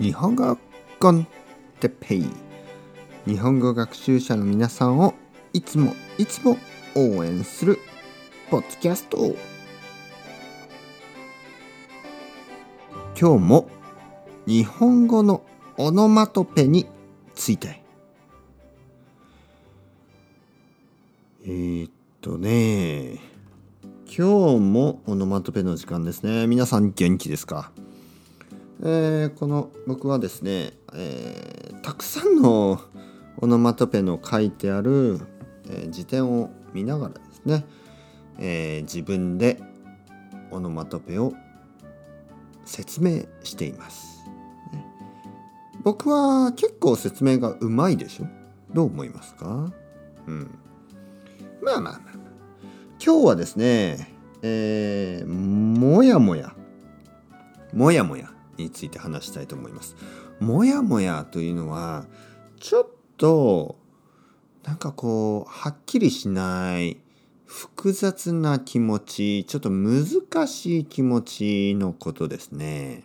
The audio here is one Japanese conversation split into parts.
日本語コンテペイ。日本語学習者の皆さんをいつもいつも応援するポッドキャスト。今日も日本語のオノマトペについて。えー、っとね。今日もオノマトペの時間ですね。皆さん元気ですか？えー、この僕はですね、えー、たくさんのオノマトペの書いてある、えー、辞典を見ながらですね、えー、自分でオノマトペを説明しています。僕は結構説明がうまいでしょ？どう思いますか？うん。まあまあまあ。今日はですね、えー、もやもや。もやもや。について話したいと思います。もやもやというのはちょっとなんかこうはっきりしない複雑な気持ちちょっと難しい気持ちのことですね。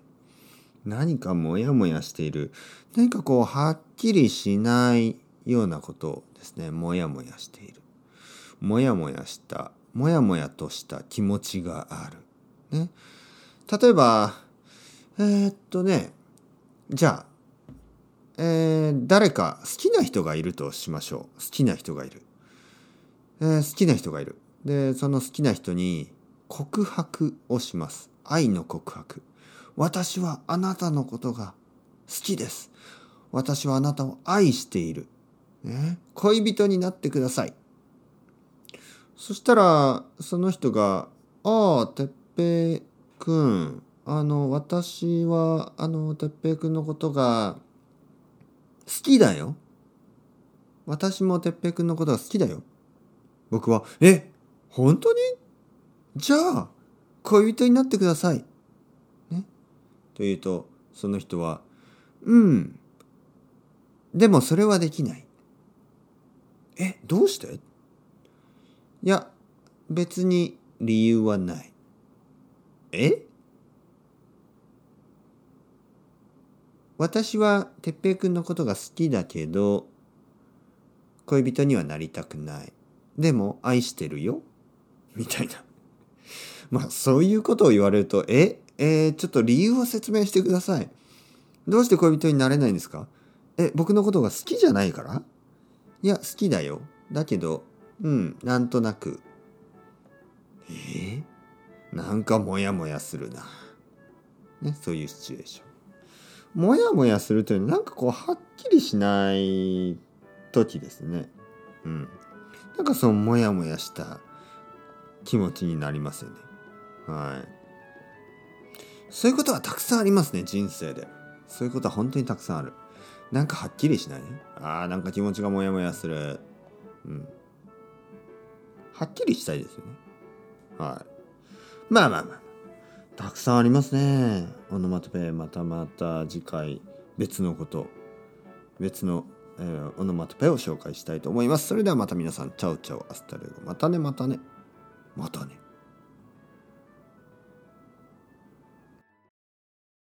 何かモヤモヤしている何かこうはっきりしないようなことですねモヤモヤしているモヤモヤしたモヤモヤとした気持ちがある。ね、例えばえー、っとねじゃあ、えー、誰か好きな人がいるとしましょう。好きな人がいる、えー、好きな人がいる。でその好きな人に告白をします。愛の告白。私はあなたのことが好きです。私はあなたを愛している、ね、恋人になってください。そしたらその人が「ああてっぺいくん。あの私はあの哲平君のことが好きだよ。私も哲平君のことが好きだよ。僕は「え本当に？じゃあ恋人になってください」ね。と言うとその人は「うん。でもそれはできない」えどうして？いや別に理由はない。え？私は哲平くんのことが好きだけど恋人にはなりたくない。でも愛してるよ。みたいな。まあそういうことを言われるとえ？えー、ちょっと理由を説明してください。どうして恋人になれないんですか？え僕のことが好きじゃないから？いや好きだよ。だけどうんなんとなく。え？ー、なんかモヤモヤするな。ねそういうシチュエーション。モヤモヤするというのはなんかこうはっきりしない時ですね。うん。なんかそのモヤモヤした気持ちになりますよね。はい。そういうことはたくさんありますね、人生で。そういうことは本当にたくさんある。なんかはっきりしない？ね。ああ、なんか気持ちがモヤモヤする。うん。はっきりしたいですよね。はい。まあまあまあ。たくさんありますね。オノマトペまたまた次回別のこと別の、えー、オノマトペを紹介したいと思います。それではまた皆さんチャウチャウアスタレゴ。またねまたね。またね。